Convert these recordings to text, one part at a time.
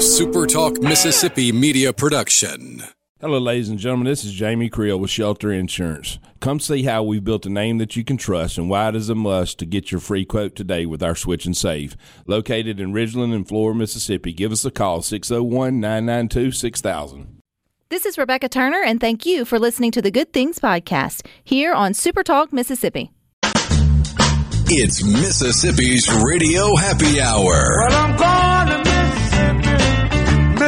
a SuperTalk Mississippi media production. Hello, ladies and gentlemen. This is Jamie Creel with Shelter Insurance. Come see how we've built a name that you can trust and why it is a must to get your free quote today with our Switch and Save. Located in Ridgeland and Flora, Mississippi. Give us a call, 601 992 6000. This is Rebecca Turner, and thank you for listening to the Good Things Podcast here on Super Talk Mississippi. It's Mississippi's Radio Happy Hour.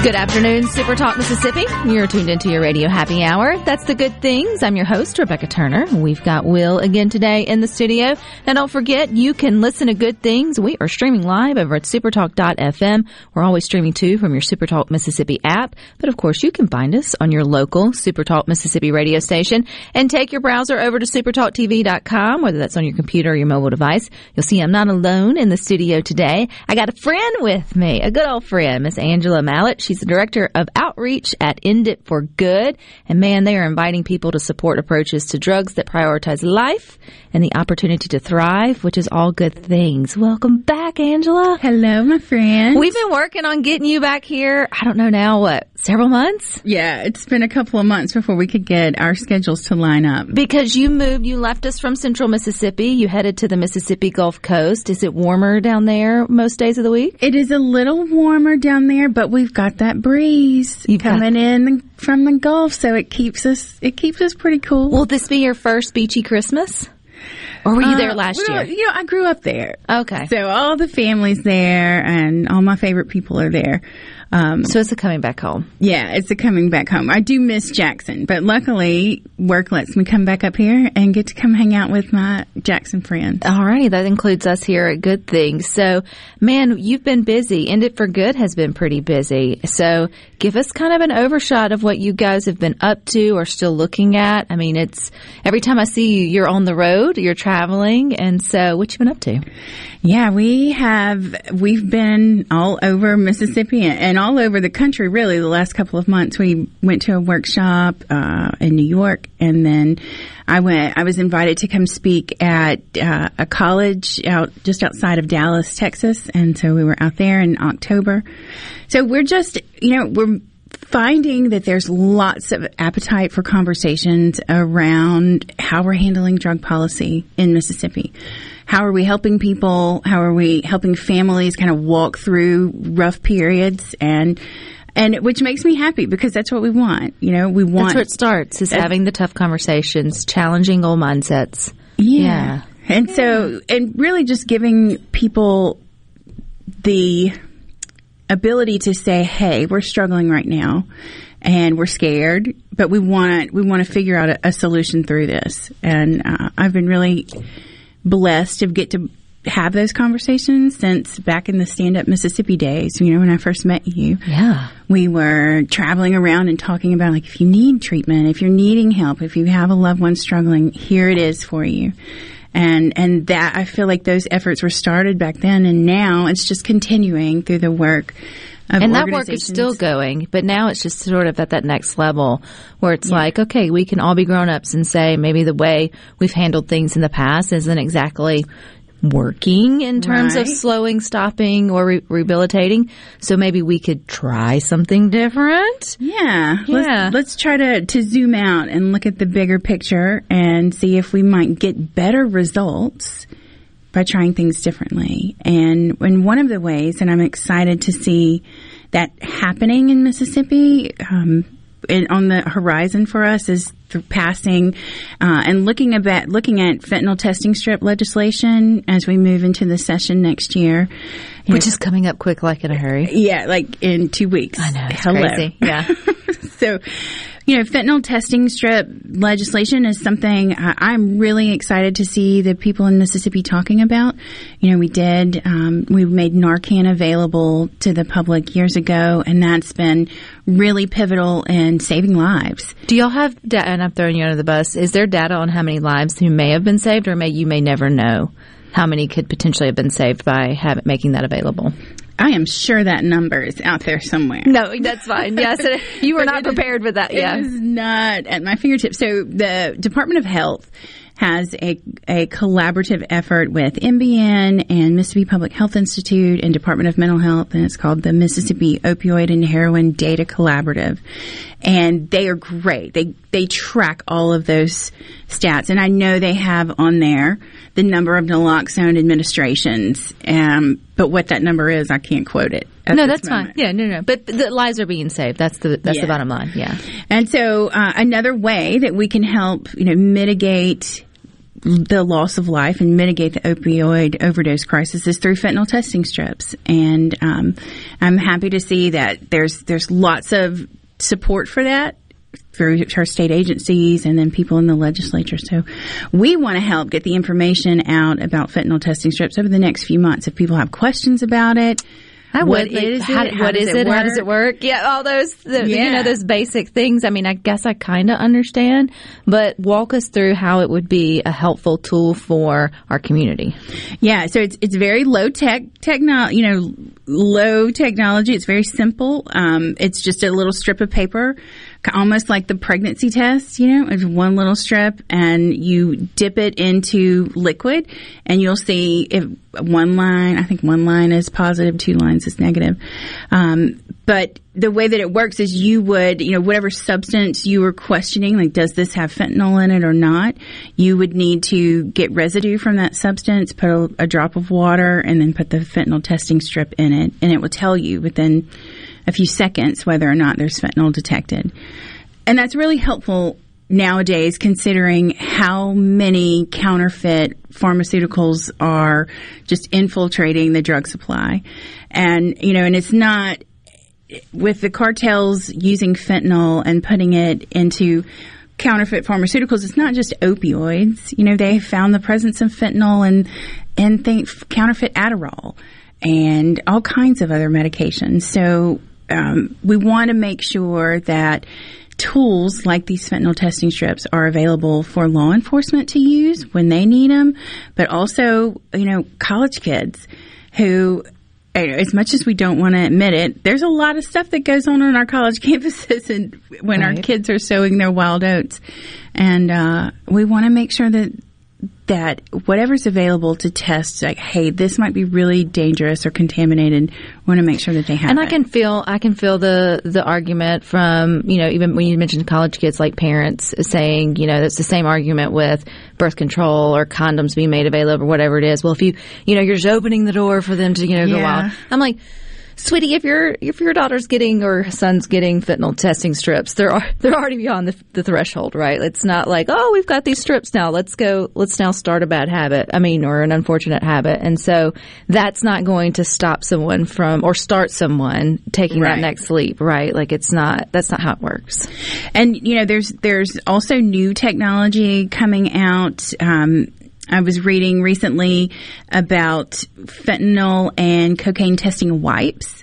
Good afternoon, Super Talk Mississippi. You're tuned into your radio happy hour. That's the good things. I'm your host, Rebecca Turner. We've got Will again today in the studio. And don't forget, you can listen to good things. We are streaming live over at supertalk.fm. We're always streaming too from your Supertalk Mississippi app. But of course, you can find us on your local Supertalk Mississippi radio station and take your browser over to supertalktv.com, whether that's on your computer or your mobile device. You'll see I'm not alone in the studio today. I got a friend with me, a good old friend, Miss Angela Mallett. She's the director of outreach at End It for Good. And man, they are inviting people to support approaches to drugs that prioritize life and the opportunity to thrive, which is all good things. Welcome back, Angela. Hello, my friend. We've been working on getting you back here. I don't know now, what, several months? yeah, it's been a couple of months before we could get our schedules to line up. Because you moved, you left us from central Mississippi. You headed to the Mississippi Gulf Coast. Is it warmer down there most days of the week? It is a little warmer down there, but we've got that breeze got- coming in from the Gulf, so it keeps us it keeps us pretty cool. Will this be your first beachy Christmas? Or were you there Uh, last well, year? You know, I grew up there. Okay. So all the family's there and all my favorite people are there. Um, So it's a coming back home. yeah, it's a coming back home. I do miss Jackson, but luckily work lets me come back up here and get to come hang out with my Jackson friends. Alrighty, that includes us here at Good Things. So, man, you've been busy. End It for Good has been pretty busy. So, give us kind of an overshot of what you guys have been up to or still looking at. I mean, it's every time I see you, you're on the road, you're traveling, and so what you been up to? Yeah, we have. We've been all over Mississippi and all over the country. Really, the last couple of months, we went to a workshop uh, in New York, and then I went. I was invited to come speak at uh, a college out just outside of Dallas, Texas, and so we were out there in October. So we're just, you know, we're finding that there's lots of appetite for conversations around how we're handling drug policy in Mississippi. How are we helping people? How are we helping families kind of walk through rough periods and and which makes me happy because that's what we want. You know, we want That's where it starts, is having the tough conversations, challenging old mindsets. Yeah. And so, and really just giving people the ability to say, "Hey, we're struggling right now, and we're scared, but we want we want to figure out a, a solution through this." And uh, I've been really blessed to get to have those conversations since back in the stand up Mississippi days. You know, when I first met you, Yeah. we were traveling around and talking about like if you need treatment, if you're needing help, if you have a loved one struggling, here it is for you. And and that I feel like those efforts were started back then and now it's just continuing through the work of And that work is still going, but now it's just sort of at that next level where it's like, okay, we can all be grown ups and say maybe the way we've handled things in the past isn't exactly working in terms of slowing, stopping, or re- rehabilitating. So maybe we could try something different. Yeah. Yeah. Let's, let's try to, to zoom out and look at the bigger picture and see if we might get better results by trying things differently. And, and one of the ways, and I'm excited to see that happening in Mississippi, um, and on the horizon for us is passing uh, and looking about looking at fentanyl testing strip legislation as we move into the session next year. Which is coming up quick, like in a hurry. yeah, like in two weeks. I know, Hello. crazy. Yeah. so, you know, fentanyl testing strip legislation is something I'm really excited to see the people in Mississippi talking about. You know, we did, um, we made Narcan available to the public years ago, and that's been really pivotal in saving lives. Do y'all have data? And I'm throwing you under the bus. Is there data on how many lives who may have been saved, or may you may never know how many could potentially have been saved by making that available? I am sure that number is out there somewhere. No, that's fine. Yes, you were not prepared with that. Yeah. It is not at my fingertips. So the Department of Health has a, a collaborative effort with MBN and Mississippi Public Health Institute and Department of Mental Health, and it's called the Mississippi Opioid and Heroin Data Collaborative. And they are great. They they track all of those stats, and I know they have on there the number of naloxone administrations. Um, but what that number is, I can't quote it. at No, that's fine. moment. Yeah, no, no. But the lives are being saved. That's the that's Yeah. the bottom line. Yeah. And so, uh, another way that we can help, you know, mitigate the loss of life and mitigate the opioid overdose crisis is through fentanyl testing strips. And um, I'm happy to see that there's there's lots of support for that through our state agencies and then people in the legislature. So we want to help get the information out about fentanyl testing strips over the next few months. If people have questions about it, I what would. Like, is how, it? How what does it? How does it work? Yeah, all those, the, you know, those basic things. I mean, I guess I kind of understand, but walk us through how it would be a helpful tool for our community. Yeah, so it's it's very low tech technology, you know, low technology. It's very simple. Um, it's just a little strip of paper, almost like the pregnancy test. You know, it's one little strip, and you dip it into liquid, and you'll see if one line. I think one line is positive, two lines is negative. Um, but the way that it works is you would, you know, whatever substance you were questioning, like does this have fentanyl in it or not, you would need to get residue from that substance, put a, a drop of water, and then put the fentanyl testing strip in it, and it will tell you within a few seconds whether or not there's fentanyl detected. And that's really helpful nowadays considering how many counterfeit pharmaceuticals are just infiltrating the drug supply. And, you know, and it's not with the cartels using fentanyl and putting it into counterfeit pharmaceuticals, it's not just opioids. You know, they found the presence of fentanyl and and think counterfeit Adderall and all kinds of other medications. So um, we want to make sure that tools like these fentanyl testing strips are available for law enforcement to use when they need them, but also, you know, college kids who as much as we don't want to admit it, there's a lot of stuff that goes on on our college campuses and when our kids are sowing their wild oats. And uh, we want to make sure that that whatever's available to test, like, hey, this might be really dangerous or contaminated, we want to make sure that they have And it. I can feel, I can feel the the argument from you know even when you mentioned college kids, like parents saying, you know, that's the same argument with birth control or condoms being made available or whatever it is. Well, if you you know you're just opening the door for them to you know go Yeah. wild, I'm like. Sweetie, if your if your daughter's getting or son's getting fentanyl testing strips, they're they're already beyond the, the threshold, right? It's not like oh we've got these strips now, let's go, let's now start a bad habit. I mean, or an unfortunate habit, and so that's not going to stop someone from or start someone taking Right. that next leap, right? Like it's not that's not how it works. And you know, there's there's also new technology coming out. Um, I was reading recently about fentanyl and cocaine testing wipes.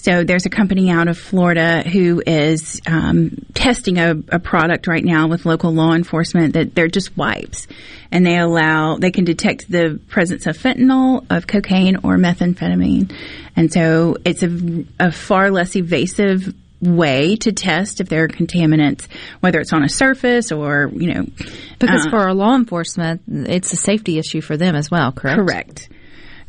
So there's a company out of Florida who is um, testing a, a product right now with local law enforcement that they're just wipes, and they allow they can detect the presence of fentanyl, of cocaine, or methamphetamine, and so it's a, a far less evasive way to test if there are contaminants, whether it's on a surface or you know Because uh, for our law enforcement, it's a safety issue for them as well, correct? Correct.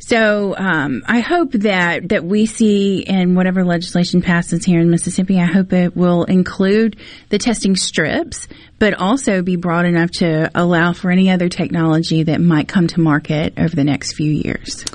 So um, I hope that that we see in whatever legislation passes here in Mississippi, I hope it will include the testing strips, but also be broad enough to allow for any other technology that might come to market over the next few years.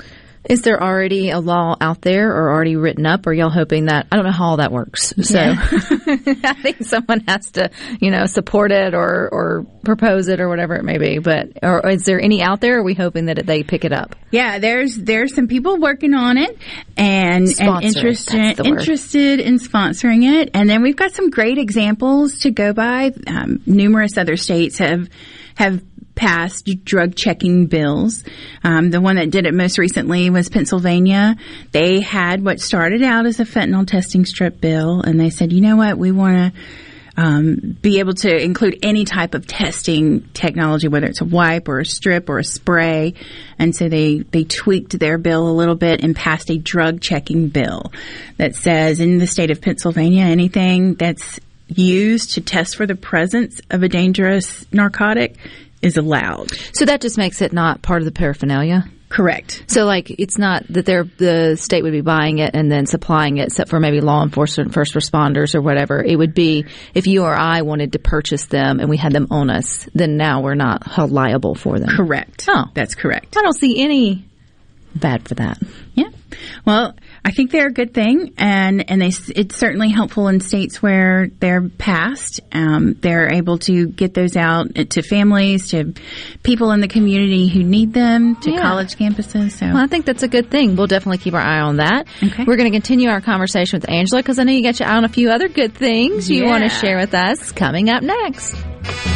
Is there already a law out there or already written up? Or are y'all hoping that? I don't know how all that works. So I think someone has to, you know, support it or, or propose it or whatever it may be. But or is there any out there? Or are we hoping that they pick it up? Yeah, there's there's some people working on it and, Sponsor and interested that's the word. interested in sponsoring it. And then we've got some great examples to go by. Um, numerous other states have have passed drug checking bills. Um, the one that did it most recently was Pennsylvania. They had what started out as a fentanyl testing strip bill, and they said, you know what, we want to um, be able to include any type of testing technology, whether it's a wipe or a strip or a spray. And so they, they tweaked their bill a little bit and passed a drug checking bill that says in the state of Pennsylvania, anything that's used to test for the presence of a dangerous narcotic is allowed. So that just makes it not part of the paraphernalia. Correct. So, like, it's not that they're the state would be buying it and then supplying it, except for maybe law enforcement, first responders, or whatever. It would be if you or I wanted to purchase them and we had them on us, then now we're not held liable for them. Correct. Oh. That's correct. I don't see any bad for that. Yeah. Well, I think they're a good thing, and and they it's certainly helpful in states where they're passed. Um, they're able to get those out to families, to people in the community who need them, to Yeah. college campuses. So Well, I think that's a good thing. We'll definitely keep our eye on that. Okay. We're going to continue our conversation with Angela because I know you got your eye on a few other good things you want to share with us coming up next.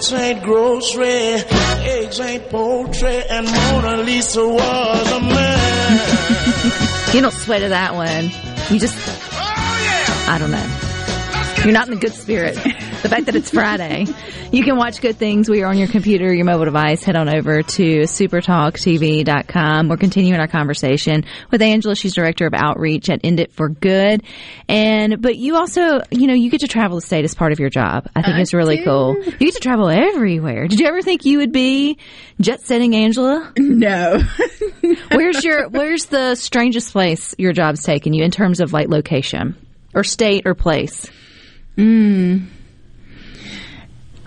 baby. Ain't grocery, eggs ain't poultry, and Mona Lisa was a man. You don't sweat to that one. You just, oh yeah! I don't know. You're not in the good spirit. The fact that it's Friday. You can watch good things. We are on your computer, your mobile device. Head on over to supertalktv.com. We're continuing our conversation with Angela. She's director of outreach at End It for Good. And, but you also, you know, you get to travel the state as part of your job. I think I it's really do. cool. You get to travel everywhere. Did you ever think you would be jet setting Angela? no. Where's your, where's the strangest place your job's taken you in terms of like location or state or place? Hmm.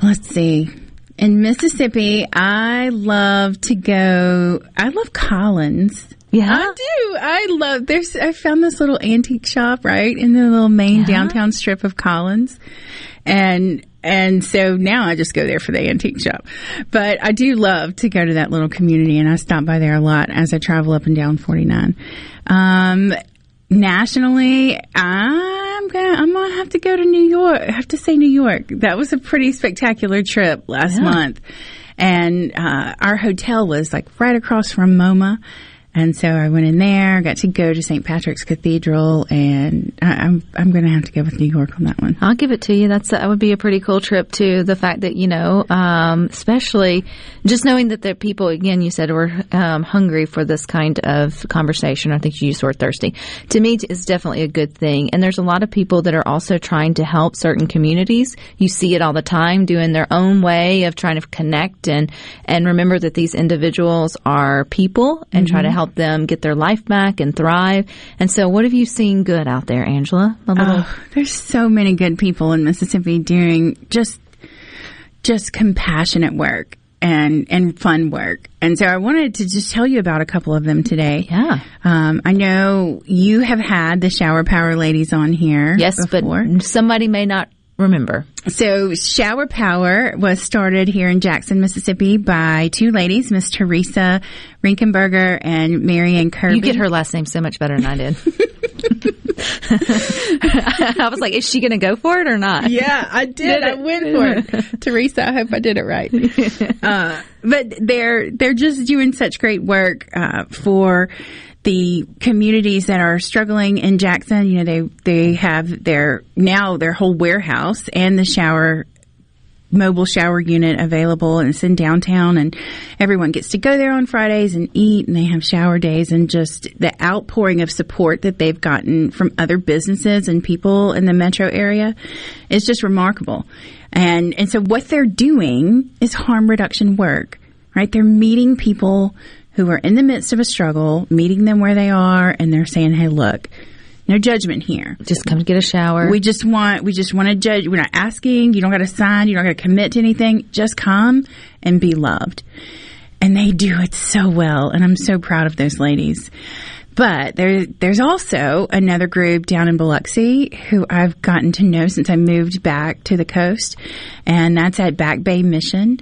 Let's see. In Mississippi, I love to go. I love Collins. Yeah. I do. I love. There's. I found this little antique shop right in the little main Yeah. downtown strip of Collins, and and so now I just go there for the antique shop. But I do love to go to that little community, and I stop by there a lot as I travel up and down 49. Um, nationally, I'm gonna I'm gonna have to go to New York. I have to say New York. That was a pretty spectacular trip last Yeah. month, and uh, our hotel was like right across from MoMA. And so I went in there, got to go to St. Patrick's Cathedral, and I, I'm I'm going to have to go with New York on that one. I'll give it to you. That's that would be a pretty cool trip too. The fact that you know, um, especially just knowing that the people again, you said were um, hungry for this kind of conversation. I think you used the word thirsty. To me, is definitely a good thing. And there's a lot of people that are also trying to help certain communities. You see it all the time, doing their own way of trying to connect and and remember that these individuals are people and try to help them get their life back and thrive. And so, what have you seen good out there, Angela? Oh, there's so many good people in Mississippi doing just just compassionate work. and and fun work. And so I wanted to just tell you about a couple of them today. Yeah. Um, I know you have had the shower power ladies on here. Yes, before. but somebody may not remember. So Shower Power was started here in Jackson, Mississippi by two ladies, Miss Teresa Rinkenberger and Marianne Kirby. You get her last name so much better than I did. I was like, is she going to go for it or not? Yeah, I did. I went for it. Teresa, I hope I did it right. Uh, but they're they're just doing such great work uh, for the communities that are struggling in Jackson. You know, they they have their now their whole warehouse and the shower mobile shower unit available and it's in downtown and everyone gets to go there on Fridays and eat and they have shower days and just the outpouring of support that they've gotten from other businesses and people in the metro area is just remarkable. And and so what they're doing is harm reduction work, right? They're meeting people who are in the midst of a struggle, meeting them where they are and they're saying, "Hey, look, no judgment here. Just come get a shower. We just want we just want to judge. We're not asking. You don't got to sign. You don't got to commit to anything. Just come and be loved. And they do it so well. And I'm so proud of those ladies. But there, there's also another group down in Biloxi who I've gotten to know since I moved back to the coast, and that's at Back Bay Mission.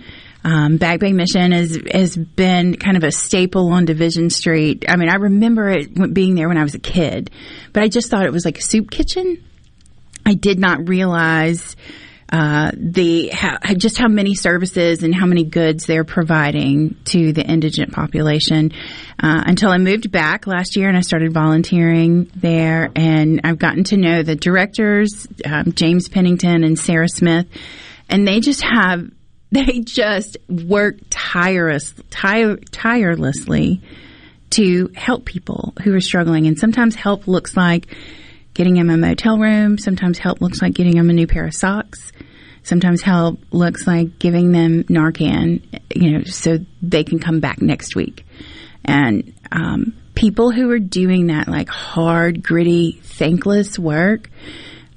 Um, Bay Mission has has been kind of a staple on Division Street. I mean, I remember it being there when I was a kid, but I just thought it was like a soup kitchen. I did not realize uh, the how, just how many services and how many goods they're providing to the indigent population uh, until I moved back last year and I started volunteering there and I've gotten to know the directors um, James Pennington and Sarah Smith and they just have they just work tireless, tire, tirelessly to help people who are struggling. And sometimes help looks like getting them a motel room. Sometimes help looks like getting them a new pair of socks. Sometimes help looks like giving them Narcan, you know, so they can come back next week. And um, people who are doing that, like hard, gritty, thankless work,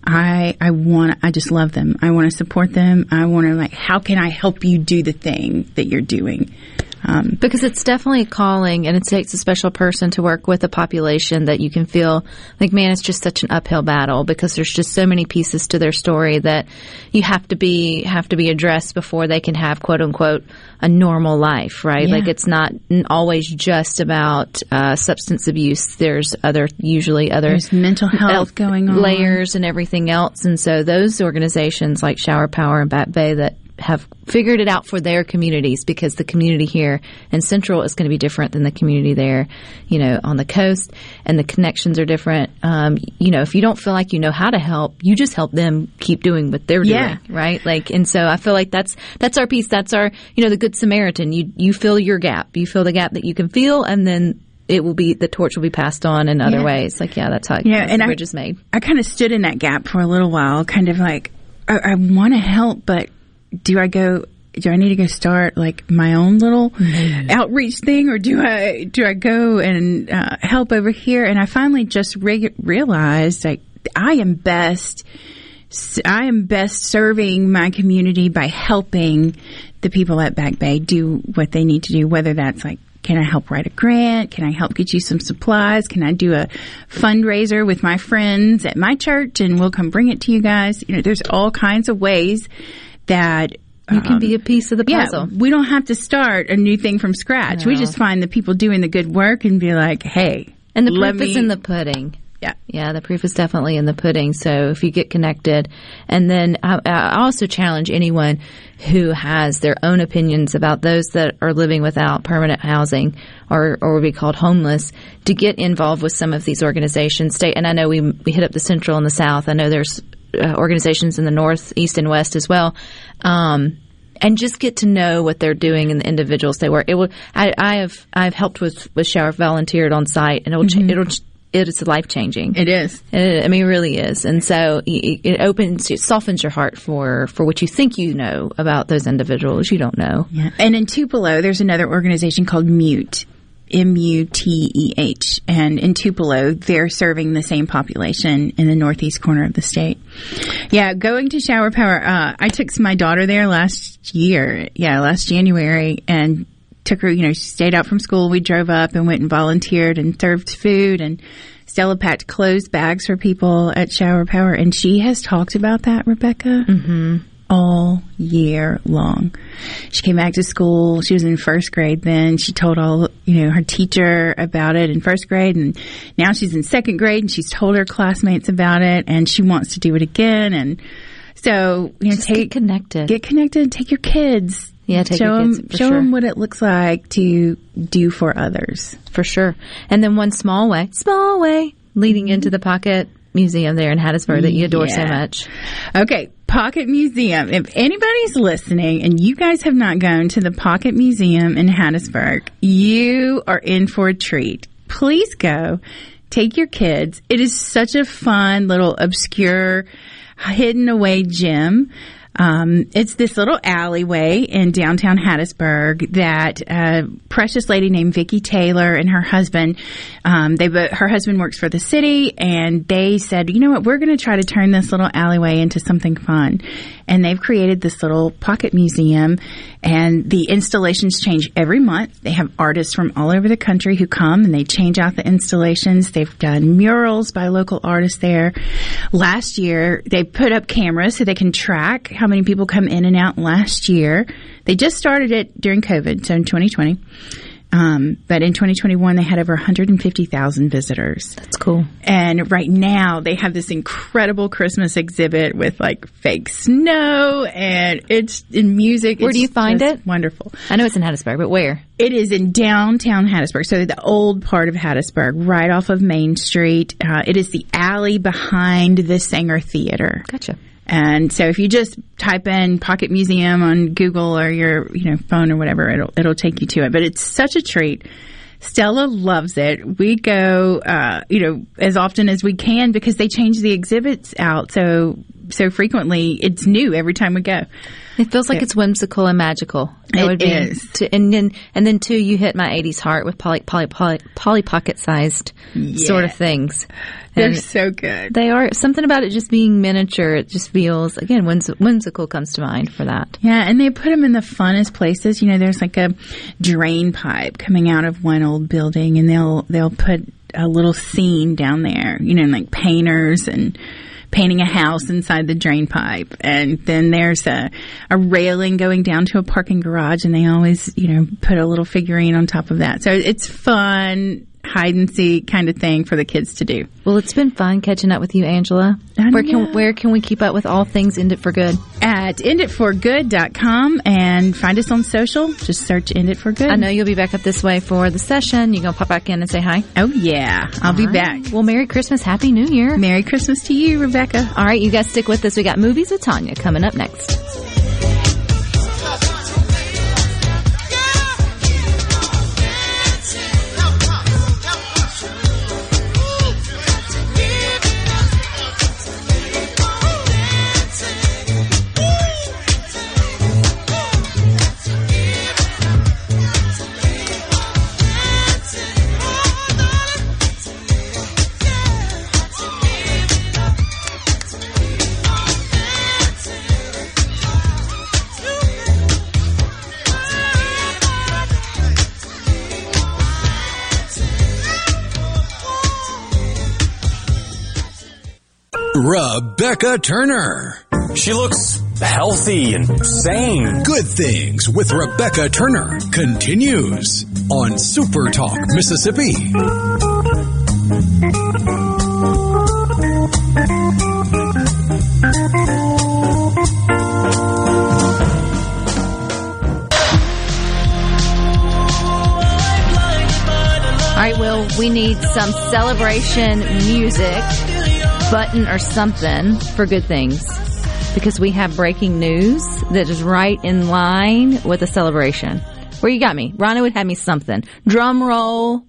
I I want I just love them. I want to support them. I want to like, how can I help you do the thing that you're doing? Um, because it's definitely a calling and it takes a special person to work with a population that you can feel like man it's just such an uphill battle because there's just so many pieces to their story that you have to be have to be addressed before they can have quote unquote a normal life right Yeah. like it's not always just about uh, substance abuse there's other usually other There's mental health health going on. layers and everything else and so those organizations like Shower Power and Bat Bay that have figured it out for their communities because the community here in Central is going to be different than the community there, you know, on the coast, and the connections are different. Um, you know, if you don't feel like you know how to help, you just help them keep doing what they're Yeah. doing, right? Like, and so I feel like that's that's our piece. That's our, you know, the Good Samaritan. You you fill your gap. You fill the gap that you can feel, and then. It will be the torch will be passed on in other Yeah. ways. Like yeah, that's how Yeah, and the I- bridge is made. I kind of stood in that gap for a little while, kind of like I, I want to help, but do I go? Do I need to go start like my own little outreach thing, or do I do I go and uh, help over here? And I finally just re- realized like I am best. I am best serving my community by helping the people at Back Bay do what they need to do, whether that's like can I help write a grant? Can I help get you some supplies? Can I do a fundraiser with my friends at my church and we'll come bring it to you guys? You know, there's all kinds of ways that You can be a um, piece of the yeah, puzzle. we don't have to start a new thing from scratch. We just find the people doing the good work and be like, hey, And the proof is in the pudding. yeah. Yeah, the proof is definitely in the pudding. So if you get connected, and then I, I also challenge anyone who has their own opinions about those that are living without permanent housing or, or would be called homeless to get involved with some of these organizations. State, and I know we, we hit up the central and the south. I know there's uh, organizations in the north, east, and west as well. Um, and just get to know what they're doing and the individuals they work. It will. I, I have I've helped with with shower volunteered on site, and it'll cha- it'll it is life changing. It is. I mean, it really is, and so it it opens, it softens your heart for for what you think you know about those individuals you don't know. Yeah. And in Tupelo, there's another organization called Mute. M U T E H. And in Tupelo, they're serving the same population in the northeast corner of the state. Yeah, going to Shower Power. Uh, I took my daughter there last year. Yeah, last January, and took her. You know, she stayed out from school. We drove up and went and volunteered and served food and. Stella packed clothes bags for people at Shower Power, and she has talked about that, Rebecca, mm-hmm. All year long. She came back to school. She was in first grade then. She told all, you know, her teacher about it in first grade, and now she's in second grade, and she's told her classmates about it, and she wants to do it again. And so, you know, Just take get connected. get connected. And take your kids. Yeah, take show your kids, them, show sure. them what it looks like to do for others. for sure. And then one small way, small way leading mm-hmm. into the Pocket Museum there in Hattiesburg that you adore so much. Okay, Pocket Museum. If anybody's listening and you guys have not gone to the Pocket Museum in Hattiesburg, you are in for a treat. Please go. Take your kids. It is such a fun little obscure hidden away gym. Um, it's this little alleyway in downtown Hattiesburg that a precious lady named Vicki Taylor and her husband, um, they her husband works for the city, and they said, you know what, we're going to try to turn this little alleyway into something fun, and they've created this little pocket museum, and the installations change every month. They have artists from all over the country who come and they change out the installations. They've done murals by local artists there. Last year, they put up cameras so they can track how many people come in and out last year. They just started it during COVID, so in 2020. Um, but in 2021, they had over 150,000 visitors. That's cool. And right now, they have this incredible Christmas exhibit with like fake snow and it's in music. Where It's do you find it? Wonderful. I know it's in Hattiesburg, but where? It is in downtown Hattiesburg, so the old part of Hattiesburg, right off of Main Street. Uh, it is the alley behind the Saenger Theater. Gotcha. And so if you just type in Pocket Museum on Google or your, you know, phone or whatever, it'll, it'll take you to it. But it's such a treat. Stella loves it. We go, uh, you know, as often as we can because they change the exhibits out so, so frequently. It's new every time we go. It feels like it's whimsical and magical. That It would be is. To, and then and then too, you hit my '80s heart with poly poly poly, Polly Pocket sized sort of things. They're so good. they are something about it just being miniature. It just feels again whims, whimsical comes to mind for that. Yeah, and they put them in the funnest places. You know, there's like a drain pipe coming out of one old building, and they'll they'll put a little scene down there. You know, like painters and painting a house inside the drain pipe, and then there's a a railing going down to a parking garage, and they always you know put a little figurine on top of that. So it's fun hide and seek kind of thing for the kids to do. Well, it's been fun catching up with you, Angela. I Where know. can where can we keep up with all things End It for Good? At enditforgood.com and find us on social. Just search End It for Good. I know you'll be back up this way for the session. You gonna pop back in and say hi? Oh, yeah. I'll be back. Well, Merry Christmas, Happy New Year. Merry Christmas to you, Rebecca. All right, you guys stick with us. We got movies with Tanya coming up next. Rebecca Turner. She looks healthy and sane. Good Things with Rebecca Turner continues on Super Talk, Mississippi. All right, Will, we need some celebration music, button or something for good things. Because we have breaking news that is right in line with a celebration. Where you got me? Ronnie would have me something. Drum roll.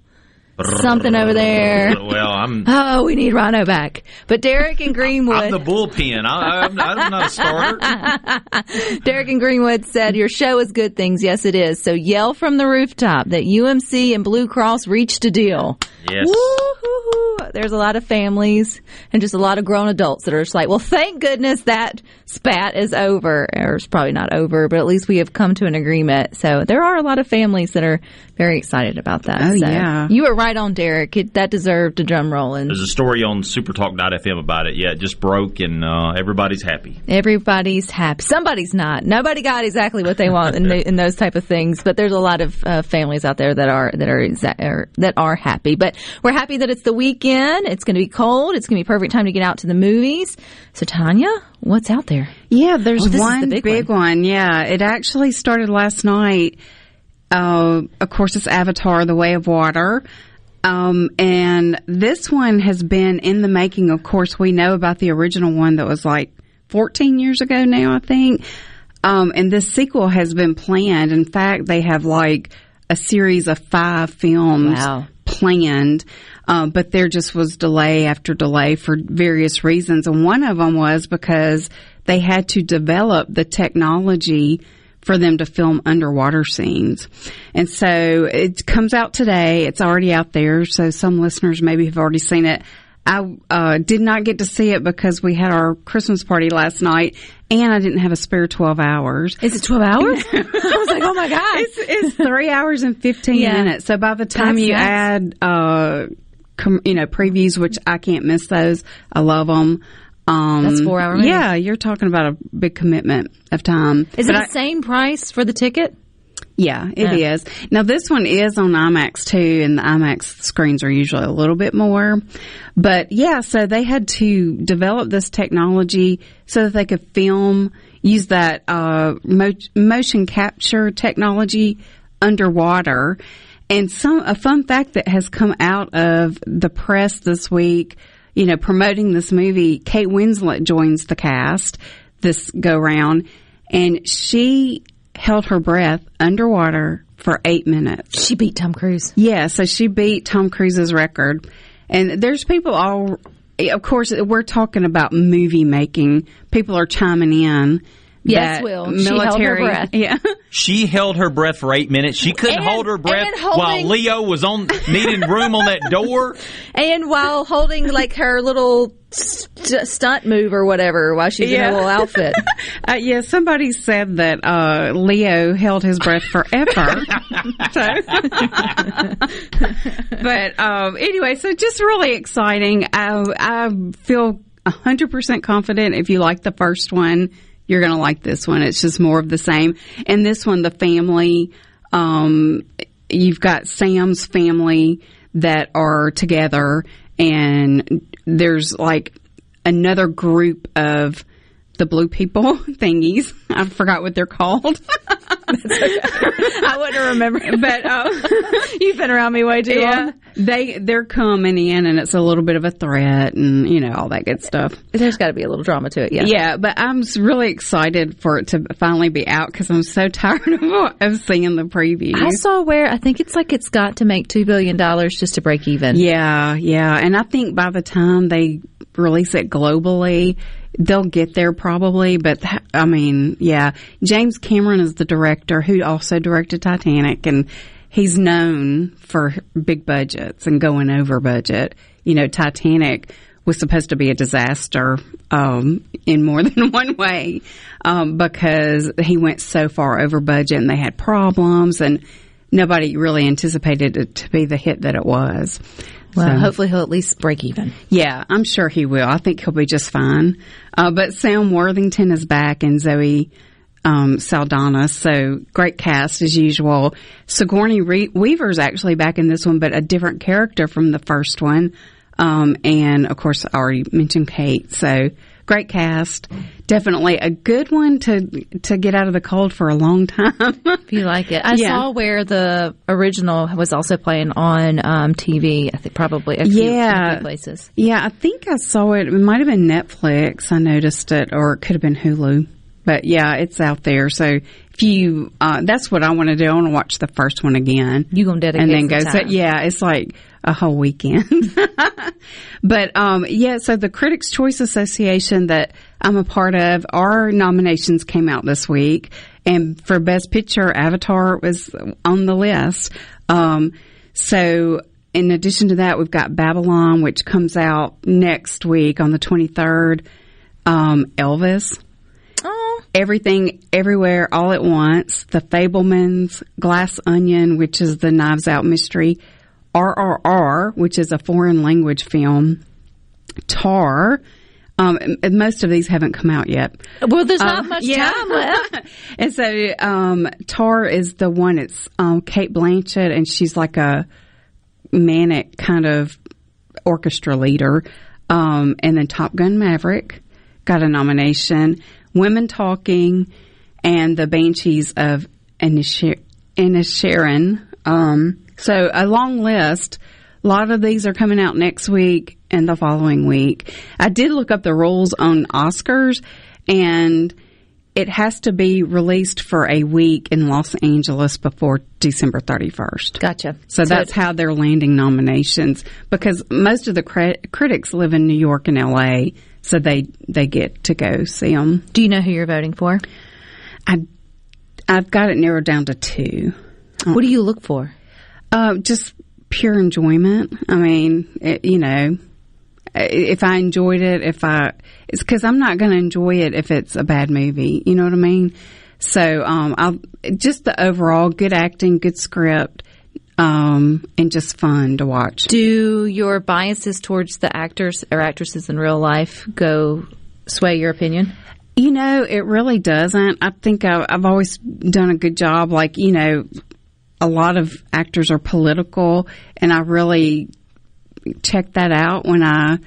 Something over there. Well, I'm Oh, we need Rhino back. But Derek and Greenwood. I'm the bullpen. I, I'm, I'm not a starter. Derek and Greenwood said, Your show is good things. Yes, it is. So yell from the rooftop that UMC and Blue Cross reached a deal. Yes. Woo-hoo-hoo. There's a lot of families and just a lot of grown adults that are just like, well, thank goodness that spat is over. Or it's probably not over, but at least we have come to an agreement. So there are a lot of families that are very excited about that. Oh, So yeah. You were right on, Derek. It, that deserved a drum roll. And There's a story on supertalk.fm about it. Yeah, it just broke and uh, everybody's happy. Everybody's happy. Somebody's not. Nobody got exactly what they want in, the, in those type of things. But there's a lot of uh, families out there that are that are, exa- are that are happy. But we're happy that it's the weekend. It's going to be cold. It's going to be perfect time to get out to the movies. So Tanya, what's out there? Yeah, there's Oh, this is the one big big, one. one. Yeah, it actually started last night. Uh, of course, it's Avatar: The Way of Water. Um, and this one has been in the making. Of course, we know about the original one that was like 14 years ago now, I think. Um, and this sequel has been planned. In fact, they have like a series of five films Wow. planned, um, but there just was delay after delay for various reasons. And one of them was because they had to develop the technology for them to film underwater scenes. And so it comes out today. It's already out there. So some listeners maybe have already seen it. I uh, did not get to see it because we had our Christmas party last night and I didn't have a spare 12 hours. Is it 12 hours? I was like, oh my God. It's, it's three hours and 15 Yeah. minutes. So by the time That's you nuts. add, uh, com, you know, previews, which I can't miss those. I love them. Um, That's four hour movie. Yeah, you're talking about a big commitment of time. Is it But the I- same price for the ticket? yeah, it Yeah. is. Now this one is on IMAX too, and the IMAX screens are usually a little bit more. But yeah, so they had to develop this technology so that they could film, use that uh, mo- motion capture technology underwater. And some a fun fact that has come out of the press this week, you know, promoting this movie, Kate Winslet joins the cast this go round, and she held her breath underwater for eight minutes. She beat Tom Cruise. Yeah, so she beat Tom Cruise's record. And there's people all, of course, we're talking about movie making. People are chiming in. Yes, that Will. She held her breath. Yeah. She held her breath for eight minutes. She couldn't And- hold her breath holding- while Leo was on needing room on that door. And while holding like her little st- stunt move or whatever while she's in her little outfit. Uh, yeah, somebody said that uh, Leo held his breath forever. so, but um, anyway, so just really exciting. I, I feel hundred percent confident. If you like the first one, you're going to like this one. It's just more of the same. And this one, the family. Um, you've got Sam's family that are together, and there's like another group of the blue people thingies. I forgot what they're called. I wouldn't remember. but uh, You've been around me way too yeah, long. they they're coming in, and it's a little bit of a threat, and you know all that good stuff. There's got to be a little drama to it. Yeah. Yeah, but I'm really excited for it to finally be out because I'm so tired of, of seeing the previews. I saw where I think it's like it's got to make two billion dollars just to break even. Yeah, yeah. And I think by the time they release it globally, they'll get there probably. But I mean, yeah. James Cameron is the director who also directed Titanic and he's known for big budgets and going over budget. You know, Titanic was supposed to be a disaster um, in more than one way um, because he went so far over budget and they had problems and nobody really anticipated it to be the hit that it was. Well, So- hopefully he'll at least break even. yeah, I'm sure he will. I think he'll be just fine. Uh, but Sam Worthington is back and Zoe um, Saldana. So great cast as usual. Sigourney Re- Weaver's actually back in this one, but a different character from the first one. Um, and of course, I already mentioned Kate. So great cast. Definitely a good one to to get out of the cold for a long time. If you like it, I Yeah. saw where the original was also playing on um, TV. I think probably a few, Yeah. few places. Yeah, I think I saw it. It might have been Netflix. I noticed it, or it could have been Hulu. But yeah, it's out there. So if you, uh, that's what I want to do. I want to watch the first one again. You gonna dedicate and then go. So yeah, it's like a whole weekend. but um, yeah, so the Critics' Choice Association that I'm a part of, our nominations came out this week, and for Best Picture, Avatar was on the list. Um, so in addition to that, we've got Babylon, which comes out next week on the 23rd. Um, Elvis. Oh, Everything, Everywhere, All at Once, The Fabelmans, Glass Onion, which is the Knives Out mystery, RRR, which is a foreign language film, Tar. Um, most of these haven't come out yet. well, there's not Um, much yeah. time left. and so, um, Tar is the one. It's um, Cate Blanchett, and she's like a manic kind of orchestra leader. Um, and then Top Gun Maverick got a nomination. Women Talking, and the Banshees of Inisher- Inisherin. Um, so a long list. A lot of these are coming out next week and the following week. I did look up the rules on Oscars, and it has to be released for a week in Los Angeles before December 31st. Gotcha. So that's how they're landing nominations because most of the cri- critics live in New York and LA, so they they get to go see them. Do you know who you're voting for? I I've got it narrowed down to two. What do you look for? Uh, just pure enjoyment. I mean, it, you know, if I enjoyed it, if I, it's because I'm not going to enjoy it if it's a bad movie. You know what I mean? So, um, I'll just the overall good acting, good script, um, and just fun to watch. Do your biases towards the actors or actresses in real life go sway your opinion? You know, it really doesn't. I think I, I've always done a good job. Like, you know, a lot of actors are political, and I really check that out when I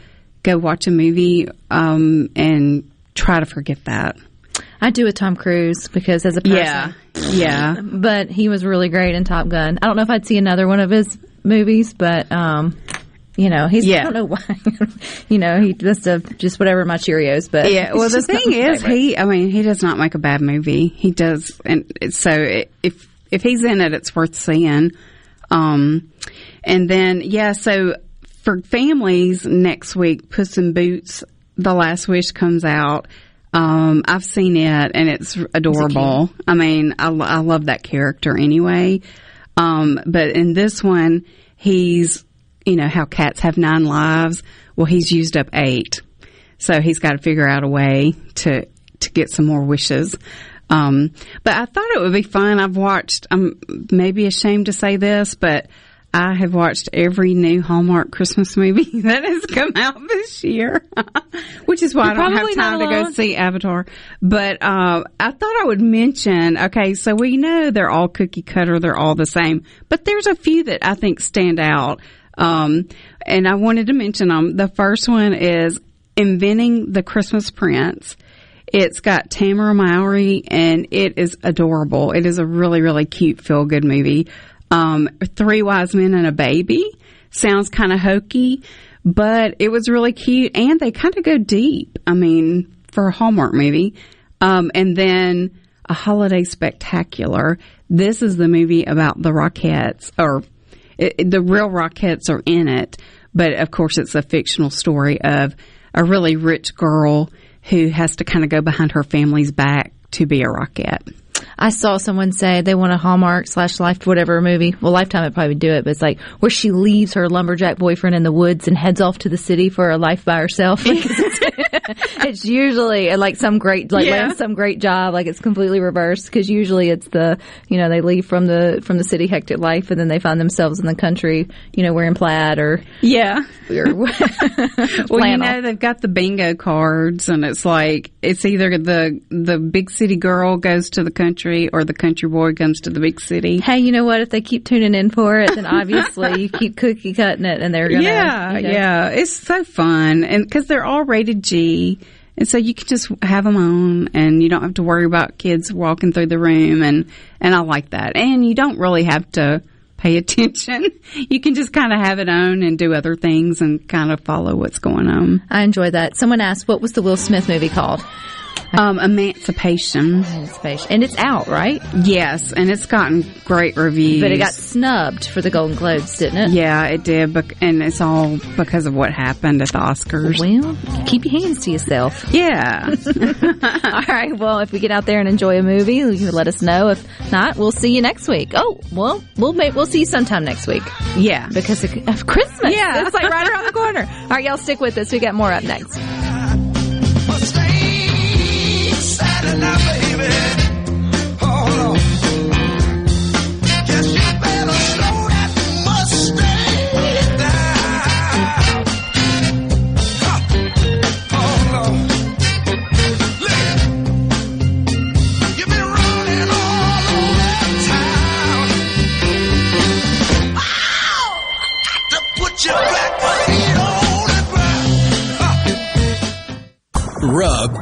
go watch a movie um, and try to forget that. I do with Tom Cruise because as a person, Yeah, yeah. but he was really great in Top Gun. I don't know if I'd see another one of his movies, but um, you know, he's Yeah. I don't know why. you know, he just have just whatever my Cheerios, but Yeah, well, the thing is, favorite. he, I mean, he does not make a bad movie. He does, and so if, if he's in it, it's worth seeing. Um, and then, yeah, so for families next week, Puss in Boots, The Last Wish comes out. Um, I've seen it and it's adorable. I mean, I, I love that character anyway. Um, but in this one, he's, you know, how cats have nine lives. Well, he's used up eight. So he's got to figure out a way to to get some more wishes. Um, but I thought it would be fun. I've watched. I'm maybe ashamed to say this, but I have watched every new Hallmark Christmas movie that has come out this year, which is why You're I don't have time to go see Avatar. But uh, I thought I would mention. Okay, so we know they're all cookie cutter. They're all the same, but there's a few that I think stand out. Um, and I wanted to mention them. The first one is Inventing the Christmas Prince. It's got Tamera Mowry and it is adorable. It is a really, really cute feel good movie. Um, Three Wise Men and a Baby sounds kind of hokey, but it was really cute and they kind of go deep. I mean, for a Hallmark movie. Um, and then a holiday spectacular. This is the movie about the Rockettes or it, it- the real Rockettes are in it, but of course it's a fictional story of a really rich girl who has to kind of go behind her family's back to be a Rockette. I saw someone say they want a Hallmark slash Life whatever movie. Well, Lifetime would probably do it, but it's like where she leaves her lumberjack boyfriend in the woods and heads off to the city for a life by herself. it's usually uh, like some great like Yeah. some great job. Like it's completely reversed because usually it's the you know they leave from the from the city hectic life and then they find themselves in the country you know wearing plaid or Yeah. or Well, you know they've got the bingo cards, and it's like it's either the the big city girl goes to the country or the country boy comes to the big city. Hey, you know what? If they keep tuning in for it, then obviously you keep cookie cutting it, and they're gonna. yeah, you know. yeah, it's so fun, and because they're all rated G, and so you can just have them on, and you don't have to worry about kids walking through the room, and and I like that, and you don't really have to pay attention. You can just kind of have it on and do other things and kind of follow what's going on. I enjoy that. Someone asked, "What was the Will Smith movie called?" Um, Emancipation. Emancipation. And it's out, right? Yes, and it's gotten great reviews. But it got snubbed for the Golden Globes, didn't it? Yeah, it did, and it's all because of what happened at the Oscars. Well, keep your hands to yourself. Yeah. All right. Well, if we get out there and enjoy a movie, you can let us know. If not, we'll see you next week. Oh, well, we'll make, we'll see you sometime next week yeah. because of, of Christmas. Yeah. it's like right around the corner. All right, y'all stick with us. We got more up next.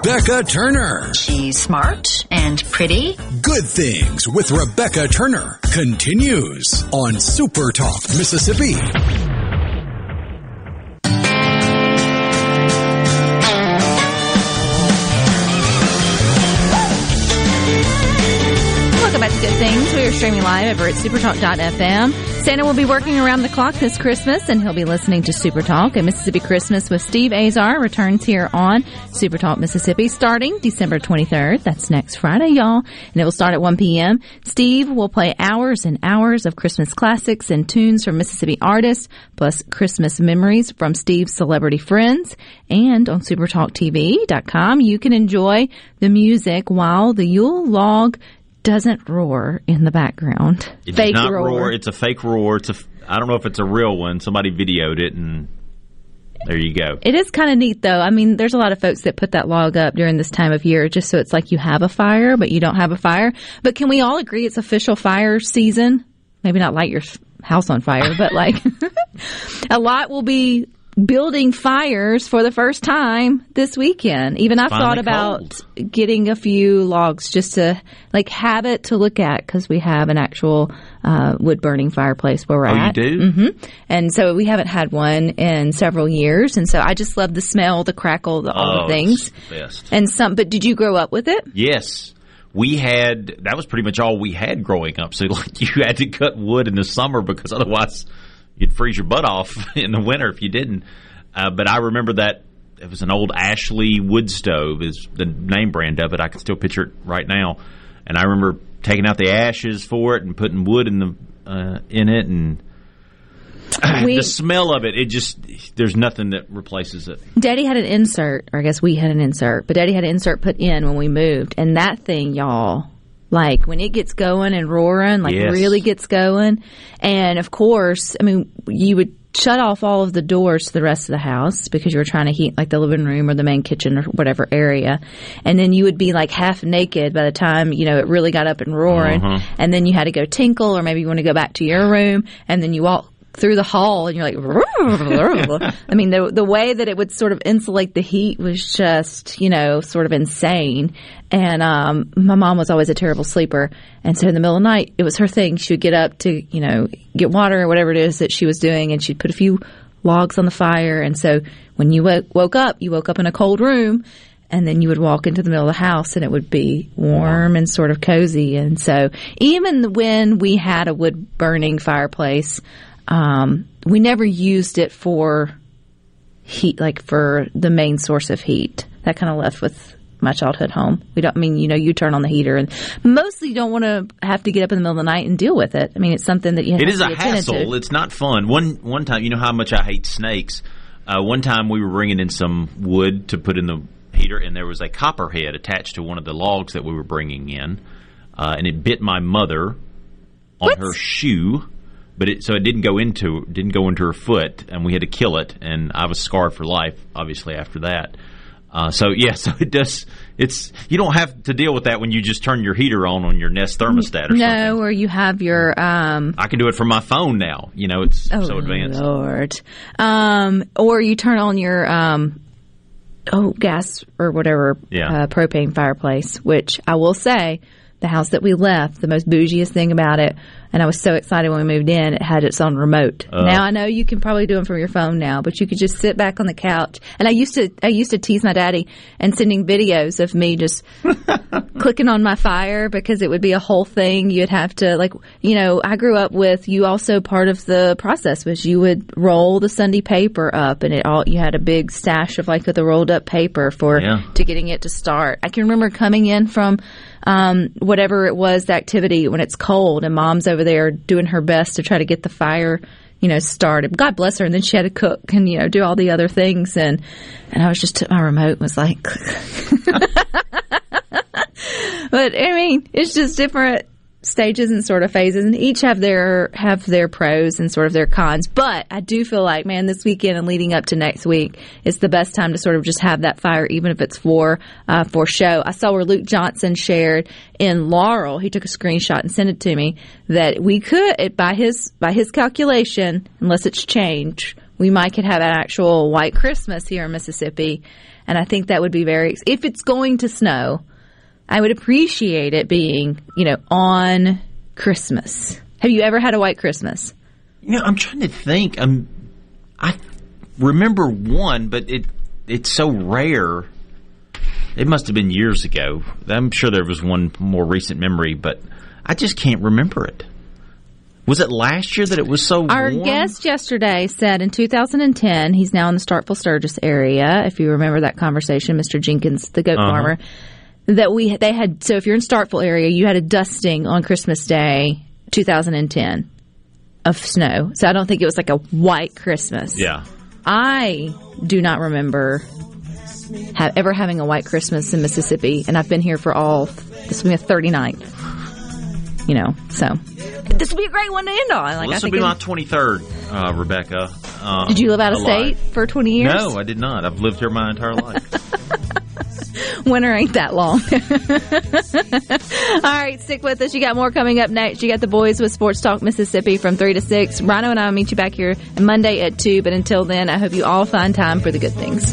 Rebecca Turner. She's smart and pretty. Good Things with Rebecca Turner continues on Super Talk, Mississippi. Welcome back to Good Things. We are streaming live over at supertalk.fm. Santa will be working around the clock this Christmas, and he'll be listening to Super Talk. And Mississippi Christmas with Steve Azar returns here on Super Talk Mississippi starting December 23rd. That's next Friday, y'all. And it will start at 1 p.m. Steve will play hours and hours of Christmas classics and tunes from Mississippi artists, plus Christmas memories from Steve's celebrity friends. And on supertalktv.com, you can enjoy the music while the Yule log doesn't roar in the background. It Fake does not roar. roar. It's a fake roar. It's a. I don't know if it's a real one. Somebody videoed it, and there you go. It is kind of neat though. I mean, there's a lot of folks that put that log up during this time of year just so it's like you have a fire, but you don't have a fire. But can we all agree it's official fire season? Maybe not light your house on fire, but like a lot will be building fires for the first time this weekend. Even I've thought about getting a few logs just to like have it to look at because we have an actual uh, wood burning fireplace where we're Oh, you at. do? hmm And so we haven't had one in several years, and so I just love the smell, the crackle, the, all Oh, the things. the best. And some, but did you grow up with it? Yes. We had that was pretty much all we had growing up. So like you had to cut wood in the summer because otherwise you'd freeze your butt off in the winter if you didn't. Uh, but I remember that it was an old Ashley wood stove is the name brand of it. I can still picture it right now. And I remember taking out the ashes for it and putting wood in the uh, in it and We, the smell of it. It just there's nothing that replaces it. Daddy had an insert, or I guess we had an insert, but Daddy had an insert put in when we moved, and that thing, y'all. Like when it gets going and roaring, like Yes. really gets going. And of course, I mean, you would shut off all of the doors to the rest of the house because you were trying to heat like the living room or the main kitchen or whatever area. And then you would be like half naked by the time, you know, it really got up and roaring. Uh-huh. And then you had to go tinkle or maybe you want to go back to your room and then you walk through the hall and you're like I mean the the way that it would sort of insulate the heat was just, you know, sort of insane. And um my mom was always a terrible sleeper and so in the middle of the night it was her thing. She would get up to, you know, get water or whatever it is that she was doing and she'd put a few logs on the fire and so when you woke, woke up, you woke up in a cold room and then you would walk into the middle of the house and it would be warm and sort of cozy. And so even when we had a wood burning fireplace, um, we never used it for heat, like for the main source of heat. That kind of left with my childhood home. We don't I mean, you know, you turn on the heater and mostly you don't want to have to get up in the middle of the night and deal with it. I mean, it's something that you have It is to a hassle. to. It's not fun. One one time, you know how much I hate snakes. Uh, one time we were bringing in some wood to put in the heater, and there was a copperhead attached to one of the logs that we were bringing in, uh, and it bit my mother on her shoe. But it so it didn't go into didn't go into her foot, and we had to kill it, and I was scarred for life. Obviously, after that. Uh, so yeah, so it does. It's you don't have to deal with that when you just turn your heater on on your Nest thermostat or something. No, or you have your um I can do it from my phone now. You know, it's Oh, so advanced. Lord. Um, or you turn on your um, oh gas or whatever Yeah. uh, propane fireplace, which I will say the house that we left, the most bougiest thing about it, and I was so excited when we moved in, it had its own remote. now I know you can probably do them from your phone now, but you could just sit back on the couch. And I used to, I used to tease my daddy and sending videos of me just clicking on my fire because it would be a whole thing. You'd have to like, you know, I grew up with you also part of the process was you would roll the Sunday paper up and it all, you had a big stash of like the rolled up paper for, Yeah. to getting it to start. I can remember coming in from, um, whatever it was, the activity when it's cold and mom's over there doing her best to try to get the fire, you know, started. God bless her. And then she had to cook and, you know, do all the other things. And, and I was just took my remote and was like, but I mean, it's just different stages and sort of phases and each have their have their pros and sort of their cons. But i do feel like man this weekend and leading up to next week is the best time to sort of just have that fire even if it's for uh, for show. I saw where luke johnson shared in laurel. He took a screenshot and sent it to me that we could by his by his calculation unless it's changed we might could have an actual white christmas here in mississippi. And i think that would be very if it's going to snow I would appreciate it being, you know, on Christmas. Have you ever had a white Christmas? You know, I'm trying to think. I'm, I remember one, but it it's so rare. It must have been years ago. I'm sure there was one more recent memory, but I just can't remember it. Was it last year that it was so Our warm? guest yesterday said in 2010, he's now in the Starkville Sturgis area. If you remember that conversation, Mr. Jenkins, the goat uh-huh. farmer, that we they had. So if you're in Starkville area, you had a dusting on Christmas Day, 2010, of snow. So I don't think it was like a white Christmas. Yeah. I do not remember ha- ever having a white Christmas in Mississippi, and I've been here for all. This will be a 39th. You know, so this will be a great one to end on. Like Well, this will be my 23rd, uh, Rebecca. Um, did you live out of alive. state for 20 years? No, I did not. I've lived here my entire life. Winter ain't that long. All right, stick with us. You got more coming up next. You got the boys with Sports Talk Mississippi from 3 to 6. Rhino and I will meet you back here Monday at 2. But until then, I hope you all find time for the good things.